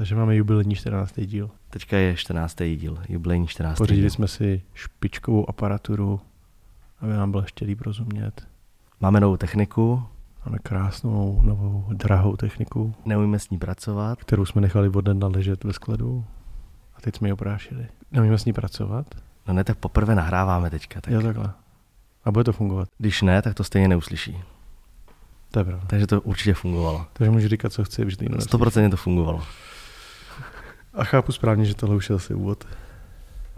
Takže máme jubilejní 14. díl. Teďka je 14. díl, jubilejní 14. Pořídili díl. jsme si špičkovou aparaturu, aby nám bylo ještě líp rozumět. Máme novou techniku, Máme krásnou, novou, drahou techniku, neumíme s ní pracovat. kterou jsme nechali od ledna ležet ve skladu a teď jsme ji oprášili. Neumíme s ní pracovat? No ne, tak poprvé nahráváme teďka. Tak Jo, takhle. A bude to fungovat. když ne, tak to stejně neuslyší. To je pravda. Takže to určitě fungovalo. Takže můžu říkat, co chci, vždy. 100% to fungovalo. A chápu správně, že tohle už je asi úvod.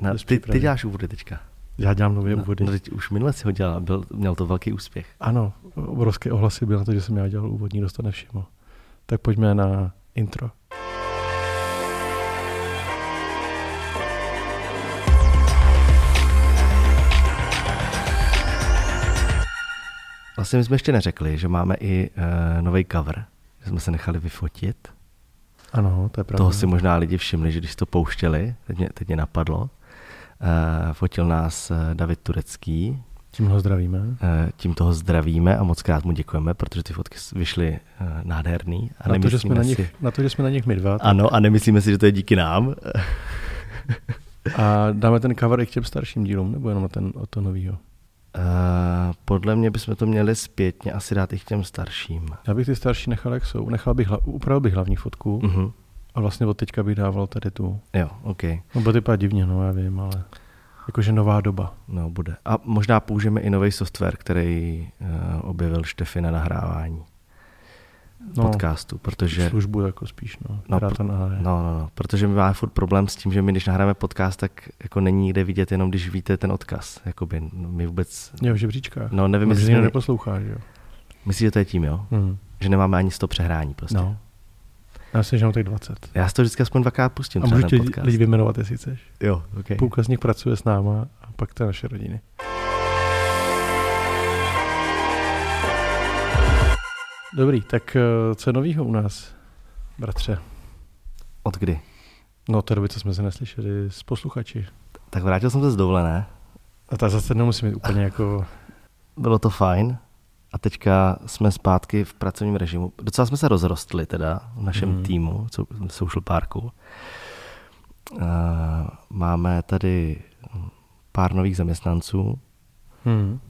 Na, ty, ty děláš úvody teďka. Já dělám nové No, úvody. no, teď už minule si ho dělal, byl, měl to velký úspěch. Ano, obrovské ohlasy byly na to, že jsem já dělal úvod, nikdo si to nevšiml. Tak pojďme na intro. Vlastně my jsme ještě neřekli, že máme i uh, nový cover, že jsme se nechali vyfotit. Ano, to je pravda. Toho si možná lidi všimli, že když to pouštěli, teď mě, teď mě napadlo, uh, fotil nás uh, David Turecký, Tím ho zdravíme. uh, tím toho zdravíme a moc krát mu děkujeme, protože ty fotky vyšly uh, nádherný. A Na to, že jsme na, nich, na to, že jsme na nich my dva. tak- Ano, a nemyslíme si, že to je díky nám. A dáme ten cover i k těm starším dílům, nebo jenom na ten, o to novýho? Uh, podle mě bychom to měli zpětně asi dát i k těm starším. Já bych ty starší nechal, jak jsou. Nechal bych, upravil bych hlavní fotku Uh-huh. a vlastně od teďka bych dával tady tu. Jo, OK. No bude to vypadat divně, no já vím, ale jakože nová doba. No, bude. A možná použijeme i nový software, který uh, objevil Štefy na nahrávání No, podcastu, protože... Službu jako spíš, no. No, to. No, no, no, protože my máme furt problém s tím, že my, když nahráme podcast, tak jako není nikde vidět, jenom když víte ten odkaz. Jakoby, no, my vůbec, Je v žebříčkách. no nevím, jestli neposlouchá, že jo? myslíš, že to je tím, jo? Hmm. Že nemáme ani 100 přehrání prostě. No. Já si jenom tak 20. Já si to vždycky aspoň dvakrát pustím, A můžu ti podcast. lidi vyjmenovat, jestli chceš. Jo, okay. Půlka z nich pracuje s náma a pak to je naše rodiny. Dobrý, tak eh, co je novýho u nás, bratře? Od kdy? No, od té doby, co jsme se neslyšeli s posluchači. Tak vrátil jsem se z dovolené, A ta zase nemusí být úplně jako... bylo to fajn a teďka jsme zpátky v pracovním režimu. Docela jsme se rozrostli teda v našem Mhm. mm. týmu, co- Social Parku. Uh, máme tady pár nových zaměstnanců Hmm.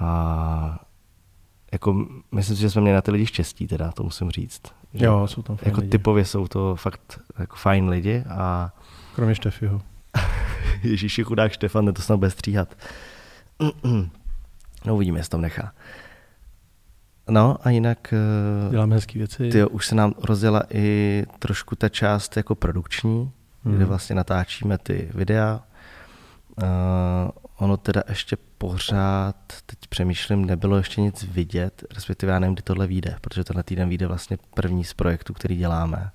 a jako myslím si, že jsme měli na ty lidi štěstí teda, to musím říct. Že Jo, jsou tam fajn jako lidi. typově jsou to fakt jako fajn lidi a Kromě Štefiho. Ježíši chudák Štefan, ten to snad bude stříhat. No uvidíme, jestli tam nechá. No a jinak, eh, Děláme hezké věci. ty už se nám rozděla i trošku ta část jako produkční, Mhm. kde vlastně natáčíme ty videa. Uh, ono teda ještě pořád, teď přemýšlím, nebylo ještě nic vidět, respektive já nevím, kdy tohle vyjde, protože tenhle týden vyjde vlastně první z projektů, který děláme.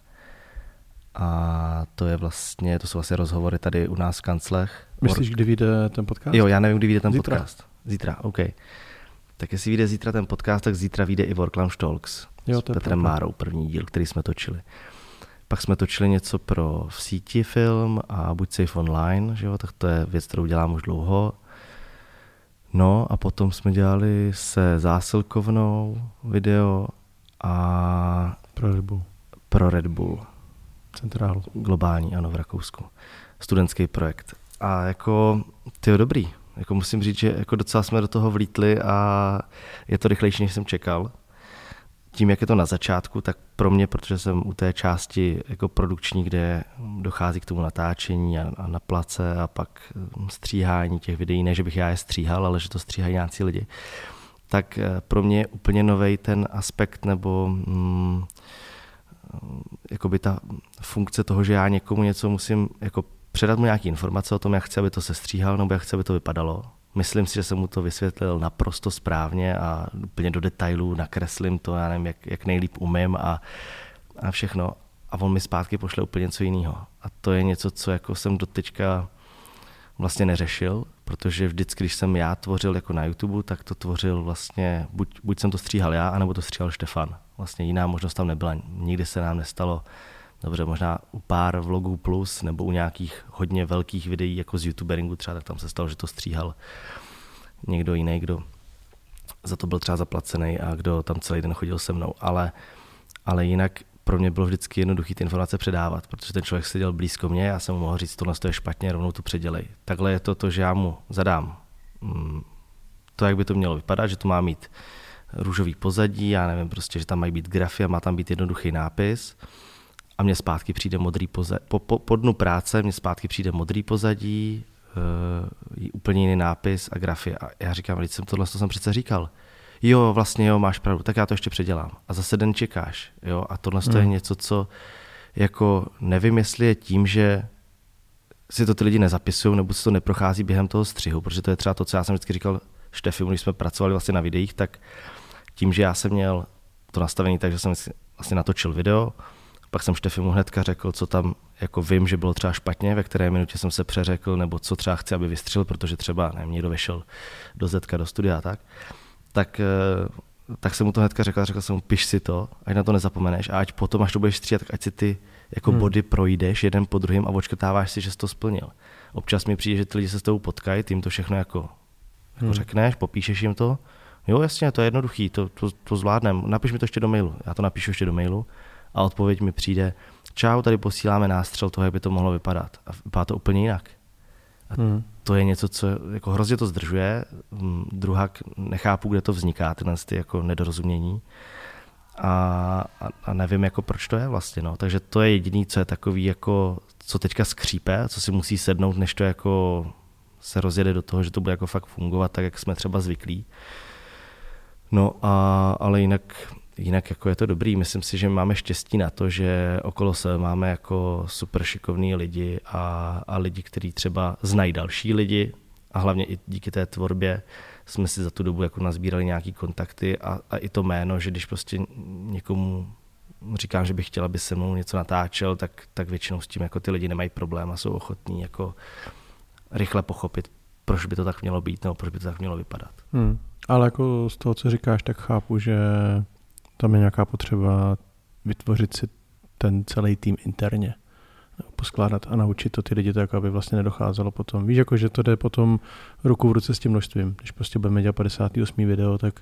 A to je vlastně, to jsou vlastně rozhovory tady u nás v kanclech. Myslíš, kdy vyjde ten podcast? Jo, já nevím, kdy vyjde ten Zítra. podcast. Zítra, OK. Tak jestli vyjde zítra ten podcast, tak zítra vyjde i Worklam Talks Jo, s to je Petrem. Márou, první díl, který jsme točili. Pak jsme točili něco pro v síti film a Buď safe online, že jo, tak to je věc, kterou dělám už dlouho. No a potom jsme dělali se zásilkovnou video a Pro rybu. pro Red Bull Centrálu. globální, ano, v Rakousku. Studentský projekt. A jako, ty jo, dobrý. Jako musím říct, že jako docela jsme do toho vlítli a je to rychlejší, než jsem čekal. Tím, jak je to na začátku, tak pro mě, protože jsem u té části jako produkční, kde dochází k tomu natáčení a, a na place a pak hm, stříhání těch videí, ne, že bych já je stříhal, ale že to stříhají nějací lidi, tak eh, pro mě je úplně nový ten aspekt nebo mm, jakoby ta funkce toho, že já někomu něco musím jako předat mu nějaké informace o tom, jak chci, aby to se stříhal, nebo jak chci, aby to vypadalo. Myslím si, že jsem mu to vysvětlil naprosto správně a úplně do detailů nakreslím to, já nevím, jak, jak nejlíp umím a, a všechno. A on mi zpátky pošle úplně něco jiného. A to je něco, co jako jsem doteďka vlastně neřešil, protože vždycky, když jsem já tvořil jako na YouTube, tak to tvořil vlastně, buď, buď jsem to stříhal já, anebo to stříhal Štefan. Vlastně jiná možnost tam nebyla. Nikdy se nám nestalo, dobře, možná u pár vlogů plus, nebo u nějakých hodně velkých videí, jako z youtuberingu třeba, tak tam se stalo, že to stříhal někdo jiný, kdo za to byl třeba zaplacený a kdo tam celý den chodil se mnou. Ale, ale jinak pro mě bylo vždycky jednoduché ty informace předávat, protože ten člověk seděl blízko mě, já jsem mu mohl říct, tohle je špatně, rovnou to předělej. Takhle je to to, že já mu zadám mm, to, jak by to mělo vypadat, že to má mít růžový pozadí, já nevím, prostě, že tam mají být grafy a má tam být jednoduchý nápis a mně zpátky přijde modrý pozadí, po, po, po dnu práce mně zpátky přijde modrý pozadí, uh, úplně jiný nápis a grafy a já říkám, když jsem tohle to jsem přece říkal, jo, vlastně jo, máš pravdu, tak já to ještě předělám. A zase den čekáš, jo, a tohle hmm. je něco, co jako nevím, jestli je tím, že si to ty lidi nezapisují, nebo se to neprochází během toho střihu, protože to je třeba to, co já jsem vždycky říkal Štefi, když jsme pracovali vlastně na videích, tak tím, že já jsem měl to nastavené tak, že jsem vlastně natočil video, pak jsem Štefimu hnedka řekl, co tam jako vím, že bylo třeba špatně, ve které minutě jsem se přeřekl, nebo co třeba chci, aby vystřelil, protože třeba nevím, někdo vešel do Zetka, do studia tak tak, eh, tak jsem mu to hnedka řekl, řekl jsem mu, piš si to, ať na to nezapomeneš a ať potom, až to budeš stříhat, tak ať si ty jako hmm. body projdeš jeden po druhém a očkrtáváš si, že jsi to splnil. Občas mi přijde, že ty lidi se s tebou potkají, ty jim to všechno jako, jako hmm. řekneš, popíšeš jim to. Jo, jasně, to je jednoduchý, to, to, to zvládnem. Napiš mi to ještě do mailu. Já to napíšu ještě do mailu a odpověď mi přijde, čau, tady posíláme nástřel toho, jak by to mohlo vypadat. A vypadá to úplně jinak. A hmm. to je něco, co jako hrozně to zdržuje. Hm, druhá nechápu, kde to vzniká, tyhle ty jako nedorozumění. A, a, a, nevím, jako proč to je vlastně. No. Takže to je jediný, co je takový, jako, co teďka skřípe, co si musí sednout, než to jako se rozjede do toho, že to bude jako fakt fungovat tak, jak jsme třeba zvyklí. No a, ale jinak jinak jako je to dobrý. Myslím si, že máme štěstí na to, že okolo se máme jako super šikovní lidi a, a lidi, kteří třeba znají další lidi a hlavně i díky té tvorbě jsme si za tu dobu jako nazbírali nějaký kontakty a, a i to jméno, že když prostě někomu říkám, že bych chtěla, aby se mnou něco natáčel, tak, tak většinou s tím jako ty lidi nemají problém a jsou ochotní jako rychle pochopit, proč by to tak mělo být nebo proč by to tak mělo vypadat. Hmm. Ale jako z toho, co říkáš, tak chápu, že tam je nějaká potřeba vytvořit si ten celý tým interně poskládat a naučit to ty lidi tak, aby vlastně nedocházelo potom. Víš, jako, že to jde potom ruku v ruce s tím množstvím. Když prostě budeme dělat 58. video, tak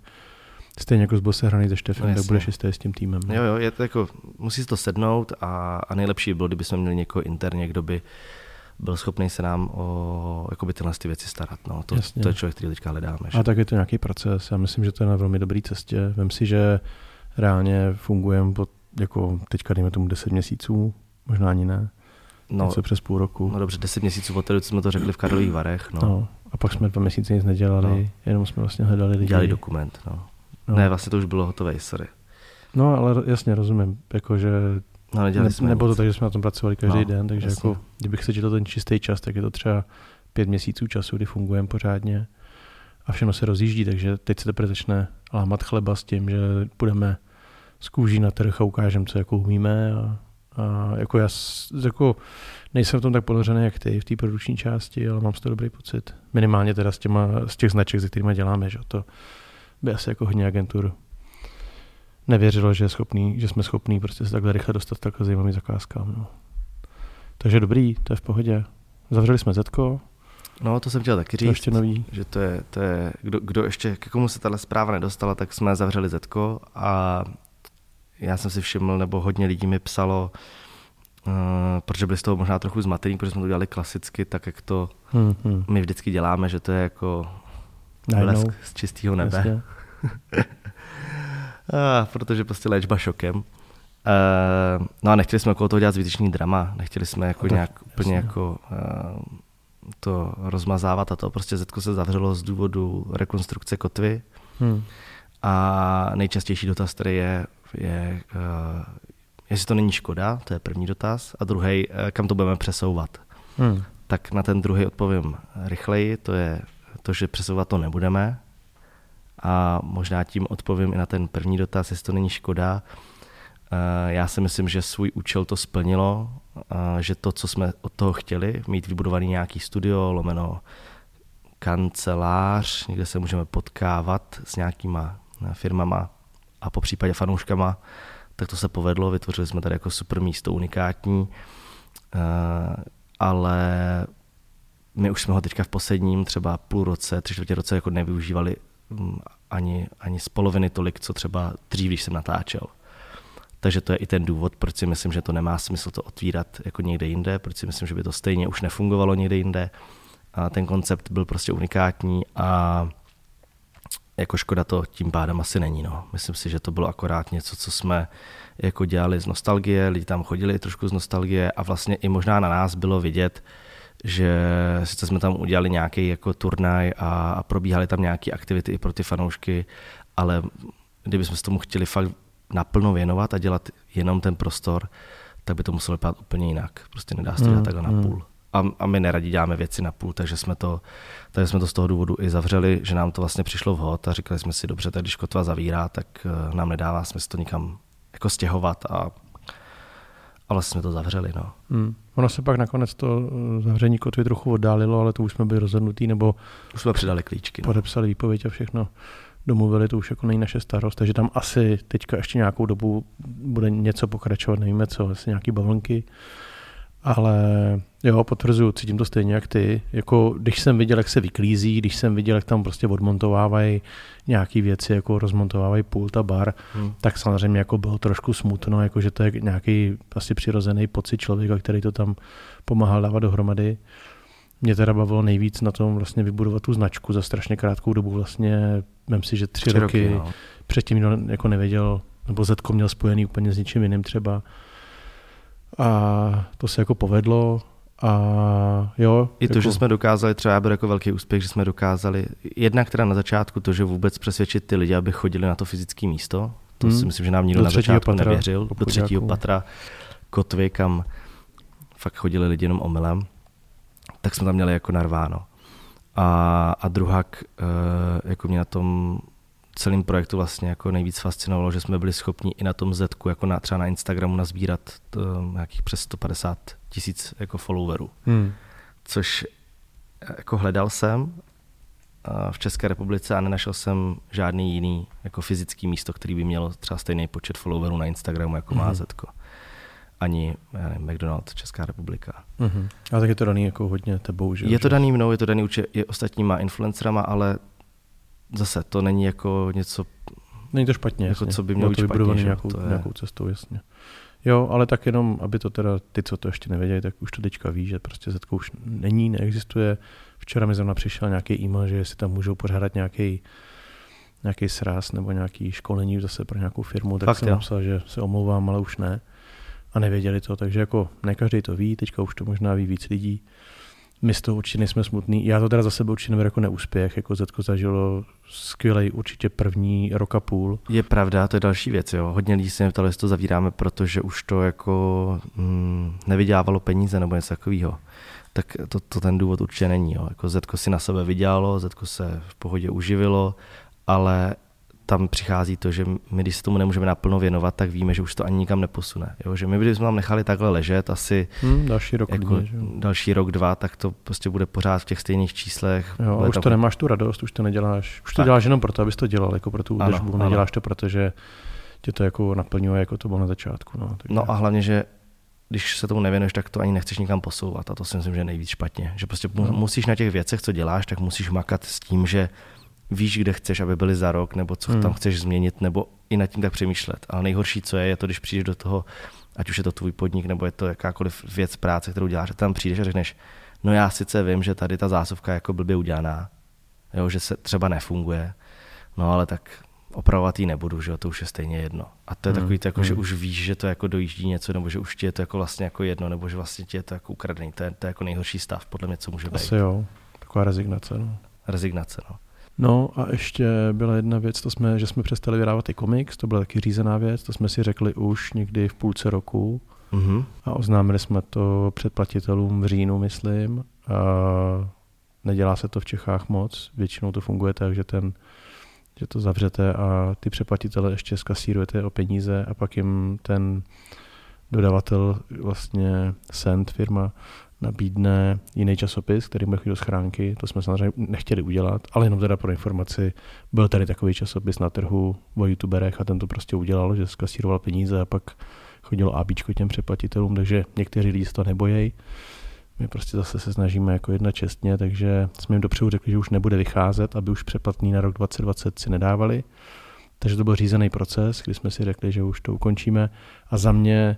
stejně jako zbyl se hraný ze Štefem, no, tak budeš jistý s tím týmem. Ne? Jo, jo, je to jako, musí to sednout a, a nejlepší bylo, kdyby jsme měli někoho interně, kdo by byl schopný se nám o jakoby tyhle ty věci starat. No. To, to je člověk, který teďka hledáme. A tak je to nějaký proces. Já myslím, že to je na velmi dobré cestě. Vem si, že reálně fungujeme pod, jako teďka dejme tomu 10 měsíců, možná ani ne. No, něco přes půl roku. No dobře, 10 měsíců od té, co jsme to řekli v Karlových Varech. No. no. A pak jsme dva měsíce nic nedělali, no. jenom jsme vlastně hledali lidi. Dělali dokument, no. no. Ne, vlastně to už bylo hotové, sorry. No, ale jasně rozumím, jakože no, ne, jsme nebo to tak, že jsme na tom pracovali každý no, den, takže jasně. jako, kdybych se ten čistý čas, tak je to třeba pět měsíců času, kdy fungujeme pořádně a všechno se rozjíždí, takže teď se teprve začne lámat chleba s tím, že budeme z kůží na trh a ukážeme, co jako umíme a, a jako já jako nejsem v tom tak ponořený jak ty v té produkční části, ale mám z toho dobrý pocit. Minimálně teda z, těma, z těch značek, se kterými děláme, že to by asi jako hodně agentur nevěřilo, že, je schopný, že jsme schopní prostě se takhle rychle dostat takhle zajímavým zakázkám. No. Takže dobrý, to je v pohodě. Zavřeli jsme Zetko, No, to jsem chtěl taky říct, ještě nový. že to je, to je kdo, kdo ještě, k komu se tahle zpráva nedostala, tak jsme zavřeli Zetko a já jsem si všiml, nebo hodně lidí mi psalo, uh, protože byli z toho možná trochu zmatení, protože jsme to dělali klasicky, tak jak to hmm, hmm. my vždycky děláme, že to je jako blesk z čistého nebe. a, protože prostě léčba šokem. Uh, no a nechtěli jsme okolo toho dělat zbytečný drama, nechtěli jsme jako no nějak jasně. úplně jako uh, to rozmazávat a to prostě Zetko se zavřelo z důvodu rekonstrukce kotvy. Hmm. A nejčastější dotaz, který je, je uh, jestli to není škoda, to je první dotaz, a druhý, uh, kam to budeme přesouvat. Hmm. Tak na ten druhý odpovím rychleji, to je to, že přesouvat to nebudeme. A možná tím odpovím i na ten první dotaz, jestli to není škoda. Uh, já si myslím, že svůj účel to splnilo, že to, co jsme od toho chtěli, mít vybudovaný nějaký studio, lomeno kancelář, někde se můžeme potkávat s nějakýma firmama a po případě fanouškama, tak to se povedlo, vytvořili jsme tady jako super místo, unikátní, eh, ale my už jsme ho teďka v posledním třeba půl roce, tři čtvrtě roce jako nevyužívali mm, ani, ani z poloviny tolik, co třeba dřív, když jsem natáčel. Takže to je i ten důvod, proč si myslím, že to nemá smysl to otvírat jako někde jinde, proč si myslím, že by to stejně už nefungovalo někde jinde. A ten koncept byl prostě unikátní a jako škoda to tím pádem asi není. No. Myslím si, že to bylo akorát něco, co jsme jako dělali z nostalgie, lidi tam chodili trošku z nostalgie a vlastně i možná na nás bylo vidět, že sice jsme tam udělali nějaký jako turnaj a, a probíhaly tam nějaké aktivity i pro ty fanoušky, ale kdybychom se tomu chtěli fakt naplno věnovat a dělat jenom ten prostor, tak by to muselo vypadat úplně jinak. Prostě nedá se to dělat mm, takhle na mm. půl. A, a my neradi děláme věci na půl, takže jsme, to, takže jsme to z toho důvodu i zavřeli, že nám to vlastně přišlo vhod a říkali jsme si, dobře, tak když kotva zavírá, tak eh, nám nedává smysl to nikam jako stěhovat a, a vlastně jsme to zavřeli. No. Hmm. Ono se pak nakonec to eh, zavření kotvy trochu oddálilo, ale to už jsme byli rozhodnutí, nebo už jsme přidali klíčky. No. Podepsali výpověď a všechno domluvili, to už jako není naše starost, takže tam asi teďka ještě nějakou dobu bude něco pokračovat, nevíme co, asi nějaký bavlnky, ale jo, potvrzuju, cítím to stejně jak ty. Jako, když jsem viděl, jak se vyklízí, když jsem viděl, jak tam prostě odmontovávají nějaké věci, jako rozmontovávají pult a bar, hmm. tak samozřejmě jako bylo trošku smutno, jako že to je nějaký asi přirozený pocit člověka, který to tam pomáhal dávat dohromady. Mě teda bavilo nejvíc na tom vlastně vybudovat tu značku za strašně krátkou dobu. Vlastně, vím si, že tři, tři roky, roky no. předtím nikdo jako nevěděl, nebo Zetko měl spojený úplně s něčím jiným třeba. A to se jako povedlo. A jo. I to, jako... že jsme dokázali, třeba byl jako velký úspěch, že jsme dokázali, jednak teda na začátku to, že vůbec přesvědčit ty lidi, aby chodili na to fyzické místo, to hmm. si myslím, že nám nikdo na začátku patra, nevěřil, do třetího patra kotvy, kam fakt chodili lidi jenom omylem tak jsme tam měli jako narváno. A, a druhak, eh, jako mě na tom celém projektu vlastně jako nejvíc fascinovalo, že jsme byli schopni i na tom Zetku, jako na, třeba na Instagramu, nazbírat to, eh, nějakých přes 150 tisíc jako followerů. Hmm. Což eh, jako hledal jsem v České republice a nenašel jsem žádný jiný jako fyzický místo, který by mělo třeba stejný počet followerů na Instagramu, jako má hmm. Ani já nevím, McDonald, Česká republika. Uh-huh. A tak je to daný jako hodně tebou, že? Je to daný mnou, je to daný určitě i ostatníma influencerama, ale zase to není jako něco... Není to špatně, jako jasně. co by mělo být špatně, nějakou, to je... nějakou cestou, jasně. Jo, ale tak jenom, aby to teda ty, co to ještě nevěděli, tak už to teďka ví, že prostě Zetko už není, neexistuje. Včera mi zrovna přišel nějaký e-mail, že si tam můžou pořádat nějaký nějaký sraz nebo nějaký školení zase pro nějakou firmu, tak Fakt, jsem napsal, že se omlouvám, ale už ne a nevěděli to, takže jako ne každý to ví, teďka už to možná ví víc lidí. My z toho určitě nejsme smutní. Já to teda za sebe určitě jako neúspěch, jako Zetko zažilo skvělej určitě první rok a půl. Je pravda, to je další věc, jo. Hodně lidí se mě ptalo, jestli to zavíráme, protože už to jako mm, nevydělávalo peníze nebo něco takového. Tak to, to, ten důvod určitě není. Jo. Jako Zetko si na sebe vydělalo, Zetko se v pohodě uživilo, ale tam přichází to, že my, když se tomu nemůžeme naplno věnovat, tak víme, že už to ani nikam neposune. Jo? Že my, jsme tam nechali takhle ležet asi hmm, další rok, jako, dvě, další rok, dva, tak to prostě bude pořád v těch stejných číslech. Jo, a už tam... to nemáš tu radost, už to neděláš. Už to tak. děláš jenom proto, abys to dělal, jako pro tu údržbu. Ano, Neděláš ano. to, protože tě to jako naplňuje, jako to bylo na začátku. No, takže... no a hlavně, že když se tomu nevěnuješ, tak to ani nechceš nikam posouvat a to si myslím, že je nejvíc špatně. Že prostě no. musíš na těch věcech, co děláš, tak musíš makat s tím, že víš, kde chceš, aby byli za rok, nebo co hmm. tam chceš změnit, nebo i nad tím tak přemýšlet. Ale nejhorší, co je, je to, když přijdeš do toho, ať už je to tvůj podnik, nebo je to jakákoliv věc práce, kterou děláš, a tam přijdeš a řekneš, no já sice vím, že tady ta zásuvka je jako blbě udělaná, jo, že se třeba nefunguje, no ale tak opravovat ji nebudu, že jo, to už je stejně jedno. A to je hmm. takový, to jako, hmm. že už víš, že to jako dojíždí něco, nebo že už ti je to jako vlastně jako jedno, nebo že vlastně ti je to jako ukradený. To je, to je jako nejhorší stav, podle mě, co může být. Asi jo, taková rezignace. No. Rezignace, no. No a ještě byla jedna věc, to jsme, že jsme přestali vydávat i komiks, to byla taky řízená věc, to jsme si řekli už někdy v půlce roku mm-hmm. a oznámili jsme to předplatitelům v říjnu, myslím. A nedělá se to v Čechách moc, většinou to funguje tak, že ten že to zavřete a ty přeplatitele ještě skasírujete o peníze a pak jim ten dodavatel vlastně Send firma nabídne jiný časopis, který bude chodit do schránky. To jsme samozřejmě nechtěli udělat, ale jenom teda pro informaci, byl tady takový časopis na trhu o youtuberech a ten to prostě udělal, že zkasíroval peníze a pak chodilo ABčko těm přeplatitelům, takže někteří lidi se to nebojí. My prostě zase se snažíme jako jedna čestně, takže jsme jim dopředu řekli, že už nebude vycházet, aby už přeplatný na rok 2020 si nedávali. Takže to byl řízený proces, kdy jsme si řekli, že už to ukončíme. A za mě,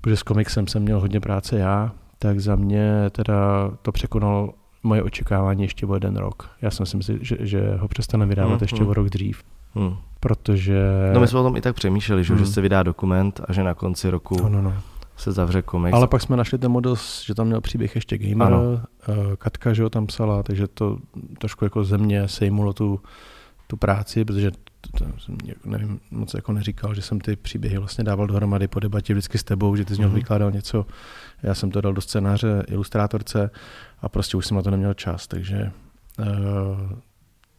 protože s komiksem jsem měl hodně práce já, tak za mě teda to překonalo moje očekávání ještě o jeden rok. Já jsem si myslel, že, že ho přestane vydávat hmm, ještě hmm. o rok dřív. Hmm. Protože... No my jsme o tom i tak přemýšleli, že, hmm. že se vydá dokument a že na konci roku no, no, no. se zavře komiks. Ale pak jsme našli ten model, že tam měl příběh ještě gamer, ano. Eh, Katka, že ho tam psala, takže to trošku jako země sejmulo tu, tu práci, protože to, jsem nevím, moc jako neříkal, že jsem ty příběhy vlastně dával dohromady po debatě vždycky s tebou, že ty z něho mm-hmm. vykládal něco, já jsem to dal do scénáře ilustrátorce a prostě už jsem na to neměl čas, takže uh,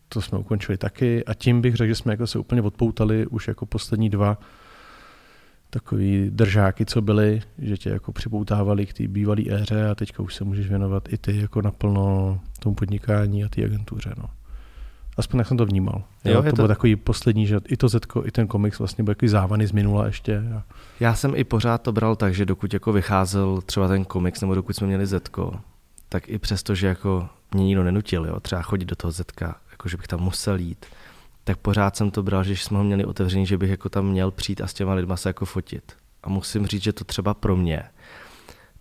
to jsme ukončili taky a tím bych řekl, že jsme jako se úplně odpoutali už jako poslední dva takový držáky, co byly, že tě jako připoutávali k té bývalé éře a teďka už se můžeš věnovat i ty jako naplno tomu podnikání a té agentuře. No. Aspoň jak jsem to vnímal. Jo, jo, to, to byl takový poslední, že i to Zetko, i ten komiks vlastně byl takový závany z minula ještě. A... Já jsem i pořád to bral tak, že dokud jako vycházel třeba ten komiks, nebo dokud jsme měli Zetko, tak i přesto, že jako mě nikdo nenutil, jo, třeba chodit do toho Zetka, jako že bych tam musel jít, tak pořád jsem to bral, že jsme ho měli otevřený, že bych jako tam měl přijít a s těma lidma se jako fotit. A musím říct, že to třeba pro mě,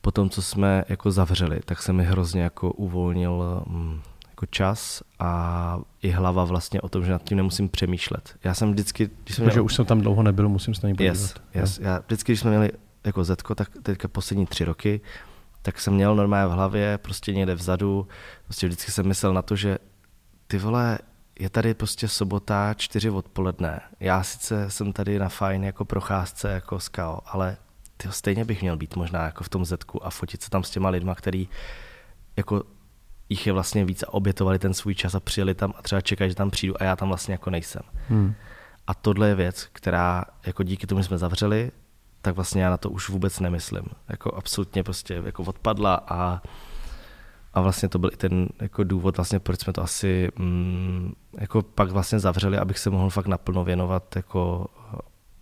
po tom, co jsme jako zavřeli, tak se mi hrozně jako uvolnil mm, jako čas a i hlava vlastně o tom, že nad tím nemusím přemýšlet. Já jsem vždycky... Když jsem měl... už jsem tam dlouho nebyl, musím se na ní podívat. Yes, yes. Já vždycky, když jsme měli jako Zetko, tak teďka poslední tři roky, tak jsem měl normálně v hlavě, prostě někde vzadu, prostě vždycky jsem myslel na to, že ty vole, je tady prostě sobota, čtyři odpoledne. Já sice jsem tady na fajn jako procházce, jako skao, ale ty stejně bych měl být možná jako v tom Zetku a fotit se tam s těma lidma, který jako jich je vlastně víc a obětovali ten svůj čas a přijeli tam a třeba čekají, že tam přijdu a já tam vlastně jako nejsem. Hmm. A tohle je věc, která jako díky tomu, že jsme zavřeli, tak vlastně já na to už vůbec nemyslím. Jako absolutně prostě jako odpadla a, a vlastně to byl i ten jako důvod, vlastně, proč jsme to asi mm, jako pak vlastně zavřeli, abych se mohl fakt naplno věnovat jako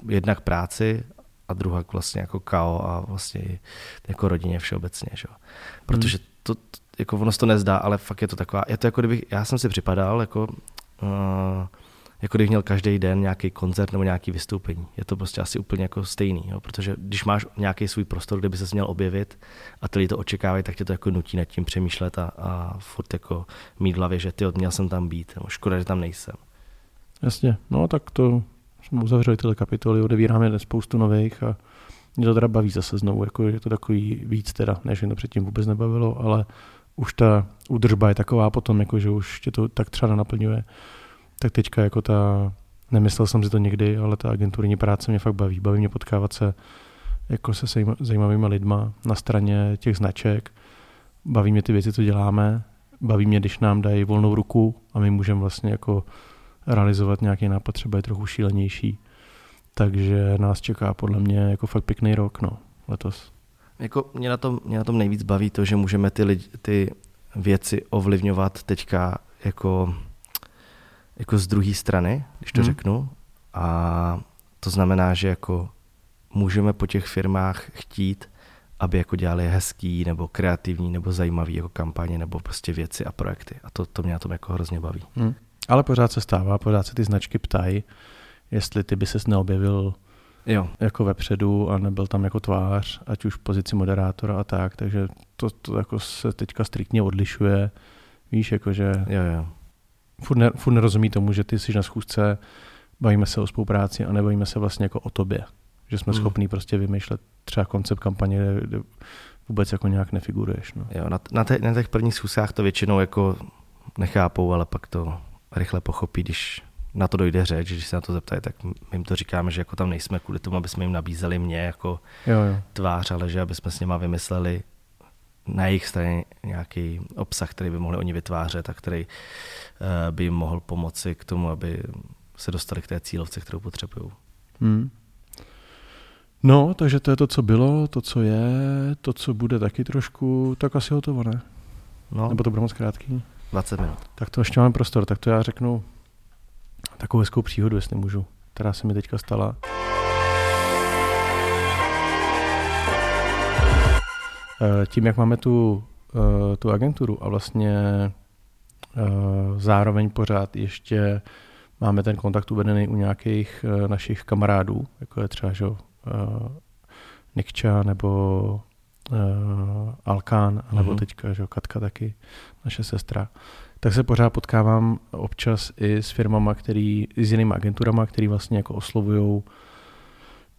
jednak práci a druhá vlastně jako KO a vlastně jako rodině všeobecně. Že? Protože to, jako ono se to nezdá, ale fakt je to taková, je to jako kdybych, já jsem si připadal jako, uh, jako kdybych měl každý den nějaký koncert nebo nějaký vystoupení. Je to prostě asi úplně jako stejný, jo? protože když máš nějaký svůj prostor, kde by se měl objevit a ty lidi to očekávají, tak tě to jako nutí nad tím přemýšlet a, a furt jako mít v hlavě, že ty měl jsem tam být, nebo škoda, že tam nejsem. Jasně, no tak to jsme uzavřeli tyhle kapitoly, odevíráme spoustu nových a mě to teda baví zase znovu, jako je to takový víc teda, než mě to předtím vůbec nebavilo, ale už ta údržba je taková potom, jako že už tě to tak třeba naplňuje, tak teďka jako ta, nemyslel jsem si to někdy, ale ta agenturní práce mě fakt baví. Baví mě potkávat se jako se zajímavými lidma na straně těch značek. Baví mě ty věci, co děláme. Baví mě, když nám dají volnou ruku a my můžeme vlastně jako realizovat nějaký nápad, třeba je trochu šílenější. Takže nás čeká podle mě jako fakt pěkný rok no, letos. Jako mě na, tom, mě na tom nejvíc baví to, že můžeme ty, lidi, ty věci ovlivňovat teďka jako, jako z druhé strany, když to hmm. řeknu. A to znamená, že jako můžeme po těch firmách chtít, aby jako dělali hezký nebo kreativní nebo zajímavý jako kampaně nebo prostě věci a projekty. A to, to mě na tom jako hrozně baví. Hmm. Ale pořád se stává, pořád se ty značky ptají, jestli ty by ses neobjevil jo. jako vepředu a nebyl tam jako tvář, ať už v pozici moderátora a tak, takže to, to jako se teďka striktně odlišuje, víš, jakože jo, jo. Furt, ne, furt nerozumí tomu, že ty jsi na schůzce, bavíme se o spolupráci a nebavíme se vlastně jako o tobě, že jsme hmm. schopní prostě vymýšlet třeba koncept kampaně, kde, kde vůbec jako nějak nefiguruješ. No. Jo, na, na, te, na těch prvních schůzkách to většinou jako nechápou, ale pak to rychle pochopí, když na to dojde řeč, když se na to zeptají, tak my jim to říkáme, že jako tam nejsme kvůli tomu, aby jsme jim nabízeli mě jako jo, jo. tvář, ale že aby jsme s nima vymysleli na jejich straně nějaký obsah, který by mohli oni vytvářet a který uh, by jim mohl pomoci k tomu, aby se dostali k té cílovce, kterou potřebují. Hmm. No, takže to je to, co bylo, to, co je, to, co bude taky trošku, tak asi hotovo, ne? No. Nebo to bude moc krátký? 20 minut. Tak to ještě máme prostor, tak to já řeknu takovou hezkou příhodu, jestli můžu, která se mi teďka stala. Eh, tím, jak máme tu, eh, tu agenturu a vlastně eh, zároveň pořád ještě máme ten kontakt uvedený u nějakých našich kamarádů, jako je třeba že, Nikča nebo uh, Alkán, nebo mm-hmm. teďka že, Katka taky, naše sestra, tak se pořád potkávám občas i s firmama, který, s jinými agenturama, který vlastně jako oslovují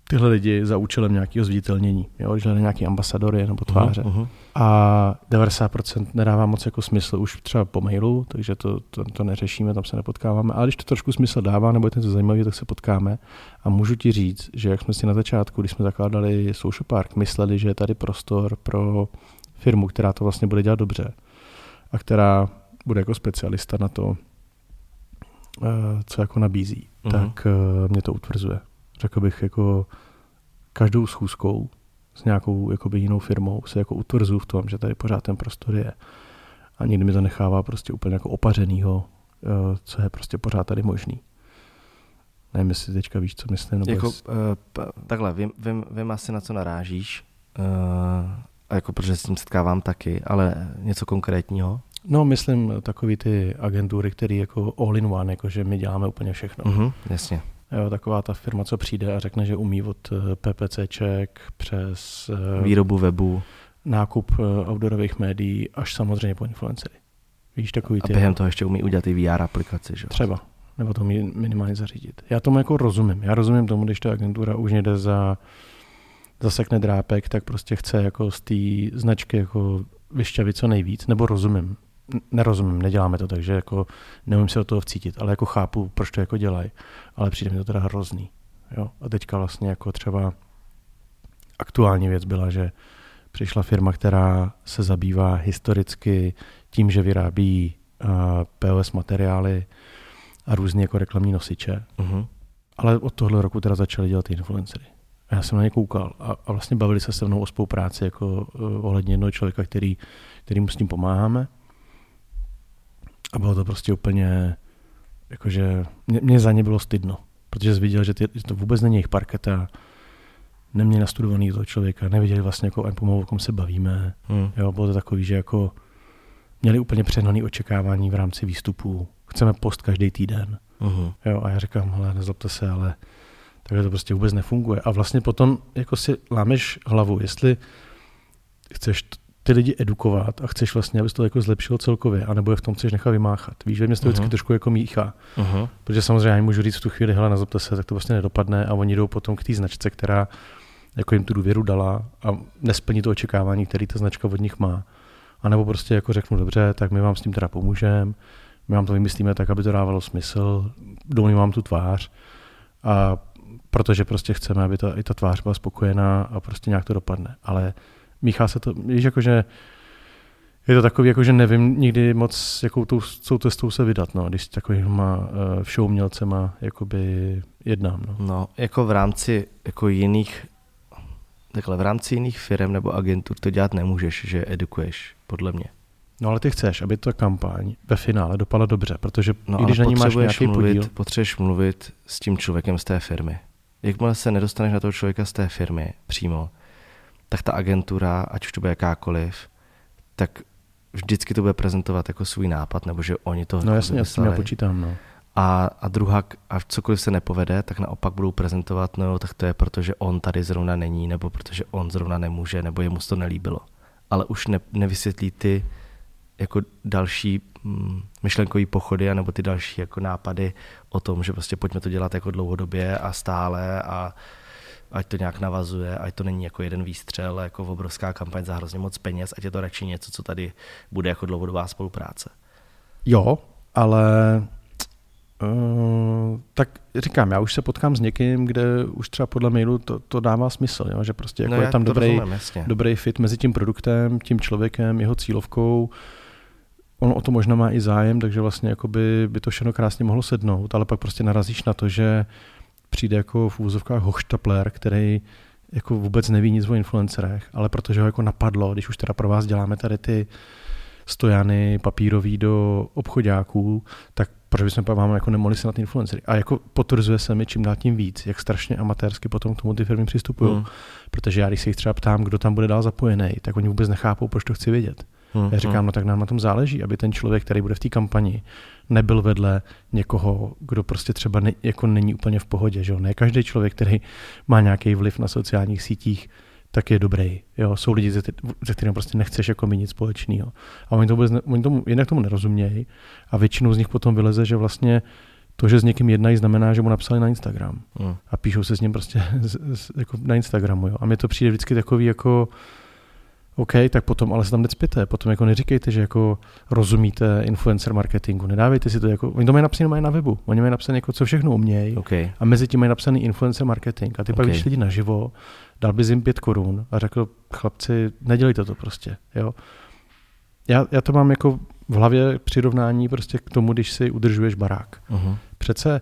tyhle lidi za účelem nějakého zviditelnění, jo, že nějaký ambasadory nebo tváře. Uh-huh. A 90% nedává moc jako smysl už třeba po mailu, takže to, to, to neřešíme, tam se nepotkáváme. Ale když to trošku smysl dává, nebo je to zajímavé, tak se potkáme. A můžu ti říct, že jak jsme si na začátku, když jsme zakládali Social Park, mysleli, že je tady prostor pro firmu, která to vlastně bude dělat dobře a která bude jako specialista na to, eh, co jako nabízí, uh-huh. tak eh, mě to utvrzuje řekl bych, jako každou schůzkou s nějakou jakoby jinou firmou se jako utvrzu v tom, že tady pořád ten prostor je. A nikdy mi to nechává prostě úplně jako opařenýho, eh, co je prostě pořád tady možný. Nevím, jestli teďka víš, co myslím. Nebo jako, jest... uh, takhle, vím, vím, vím asi, na co narážíš, uh, a jako protože s tím setkávám taky, ale něco konkrétního? No, myslím takový ty agentury, které jako all in one, jako že my děláme úplně všechno. Uh-huh, jasně. Jo, taková ta firma, co přijde a řekne, že umí od eh, PPCček přes eh, výrobu webu, nákup eh, outdoorových médií až samozřejmě po influencery. Víš, takový ty... A během toho ještě umí udělat i VR aplikaci, že? Třeba. Nebo to umí minimálně zařídit. Já tomu jako rozumím. Já rozumím tomu, když ta agentura už jde za zasekne drápek, tak prostě chce jako z té značky jako vyšťavit co nejvíc, nebo rozumím nerozumím, neděláme to, takže jako neumím se do toho vcítit, ale jako chápu, proč to jako dělají, ale přijde mi to teda hrozný. Jo? A teďka vlastně jako třeba aktuální věc byla, že přišla firma, která se zabývá historicky tím, že vyrábí uh, POS materiály a různé jako reklamní nosiče. Uh-huh. Ale od tohle roku teda začali dělat influencery. A já jsem na ně koukal a, a vlastně bavili se se mnou o spolupráci jako uh, ohledně jednoho člověka, který, kterýmu s tím pomáháme. A bylo to prostě úplně, jakože mě, mě za ně bylo stydno, protože jsi viděl, že, ty, že to vůbec není jejich parketa, neměli nastudovaný toho člověka, nevěděli vlastně jako pomalu, o kom se bavíme. Hmm. Jo, bylo to takový, že jako měli úplně přehnaný očekávání v rámci výstupů. Chceme post každý týden. Uh-huh. Jo, a já říkám, hele, nezlobte se, ale takhle to prostě vůbec nefunguje. A vlastně potom jako si lámeš hlavu, jestli chceš ty lidi edukovat a chceš vlastně, aby to jako zlepšilo celkově, anebo je v tom chceš nechat vymáchat. Víš, že mě to vždycky uh-huh. trošku jako míchá. Uh-huh. Protože samozřejmě já můžu říct v tu chvíli, hele, nazvete se, tak to vlastně nedopadne a oni jdou potom k té značce, která jako jim tu důvěru dala a nesplní to očekávání, který ta značka od nich má. A nebo prostě jako řeknu, dobře, tak my vám s tím teda pomůžeme, my vám to vymyslíme tak, aby to dávalo smysl, domů vám tu tvář a protože prostě chceme, aby ta, i ta tvář byla spokojená a prostě nějak to dopadne. Ale míchá se to, víš, jakože je to takový, jako že nevím nikdy moc, jakou tou, tou cestou se vydat, no, když s takovýma uh, showmělcema jakoby jednám. No. no, jako v rámci jako jiných, takhle v rámci jiných firm nebo agentur to dělat nemůžeš, že edukuješ, podle mě. No ale ty chceš, aby ta kampaň ve finále dopadla dobře, protože no, i když na ní máš nějaký mluvit, podíl... Potřebuješ mluvit s tím člověkem z té firmy. Jakmile se nedostaneš na toho člověka z té firmy přímo, tak ta agentura, ať už to bude jakákoliv, tak vždycky to bude prezentovat jako svůj nápad, nebo že oni to No jasně, já s tím já počítám, no. A, a druhá, a cokoliv se nepovede, tak naopak budou prezentovat, no tak to je proto, že on tady zrovna není, nebo protože on zrovna nemůže, nebo jemu to nelíbilo. Ale už ne, nevysvětlí ty jako další mm, myšlenkové pochody, nebo ty další jako nápady o tom, že prostě pojďme to dělat jako dlouhodobě a stále a ať to nějak navazuje, ať to není jako jeden výstřel, jako obrovská kampaň za hrozně moc peněz, ať je to radši něco, co tady bude jako dlouhodobá spolupráce. Jo, ale Uh, tak říkám, já už se potkám s někým, kde už třeba podle mailu to, to dává smysl, jo? že prostě jako no je tam dobrý, rozumím, dobrý fit mezi tím produktem, tím člověkem, jeho cílovkou. On o to možná má i zájem, takže vlastně jakoby by to všechno krásně mohlo sednout, ale pak prostě narazíš na to, že přijde jako v úzovkách hoštapler, který jako vůbec neví nic o influencerech, ale protože ho jako napadlo, když už teda pro vás děláme tady ty stojany papírový do obchodáků, tak proč bychom vám jako nemohli se na ty influencery. A jako potvrzuje se mi čím dál tím víc, jak strašně amatérsky potom k tomu ty firmy přistupují. Mm. Protože já, když se jich třeba ptám, kdo tam bude dál zapojený, tak oni vůbec nechápou, proč to chci vědět. Hmm, Já říkám, hmm. no tak nám na tom záleží, aby ten člověk, který bude v té kampani, nebyl vedle někoho, kdo prostě třeba ne, jako není úplně v pohodě. Že? Ne každý člověk, který má nějaký vliv na sociálních sítích, tak je dobrý. Jo? Jsou lidi, se kterými prostě nechceš jako mít nic společného. A oni, to vůbec, oni tomu, jinak tomu nerozumějí a většinou z nich potom vyleze, že vlastně to, že s někým jednají, znamená, že mu napsali na Instagram. Hmm. A píšou se s ním prostě z, z, jako na Instagramu. Jo? A mně to přijde vždycky takový jako OK, tak potom ale se tam necpěte, potom jako neříkejte, že jako rozumíte influencer marketingu, nedávejte si to jako, oni to mají napsané mají na webu, oni mají napsané jako co všechno umějí okay. a mezi tím mají napsaný influencer marketing a ty okay. pak když lidi naživo, dal bys jim pět korun a řekl, chlapci, nedělejte to prostě, jo. Já, já to mám jako v hlavě přirovnání prostě k tomu, když si udržuješ barák. Uh-huh. Přece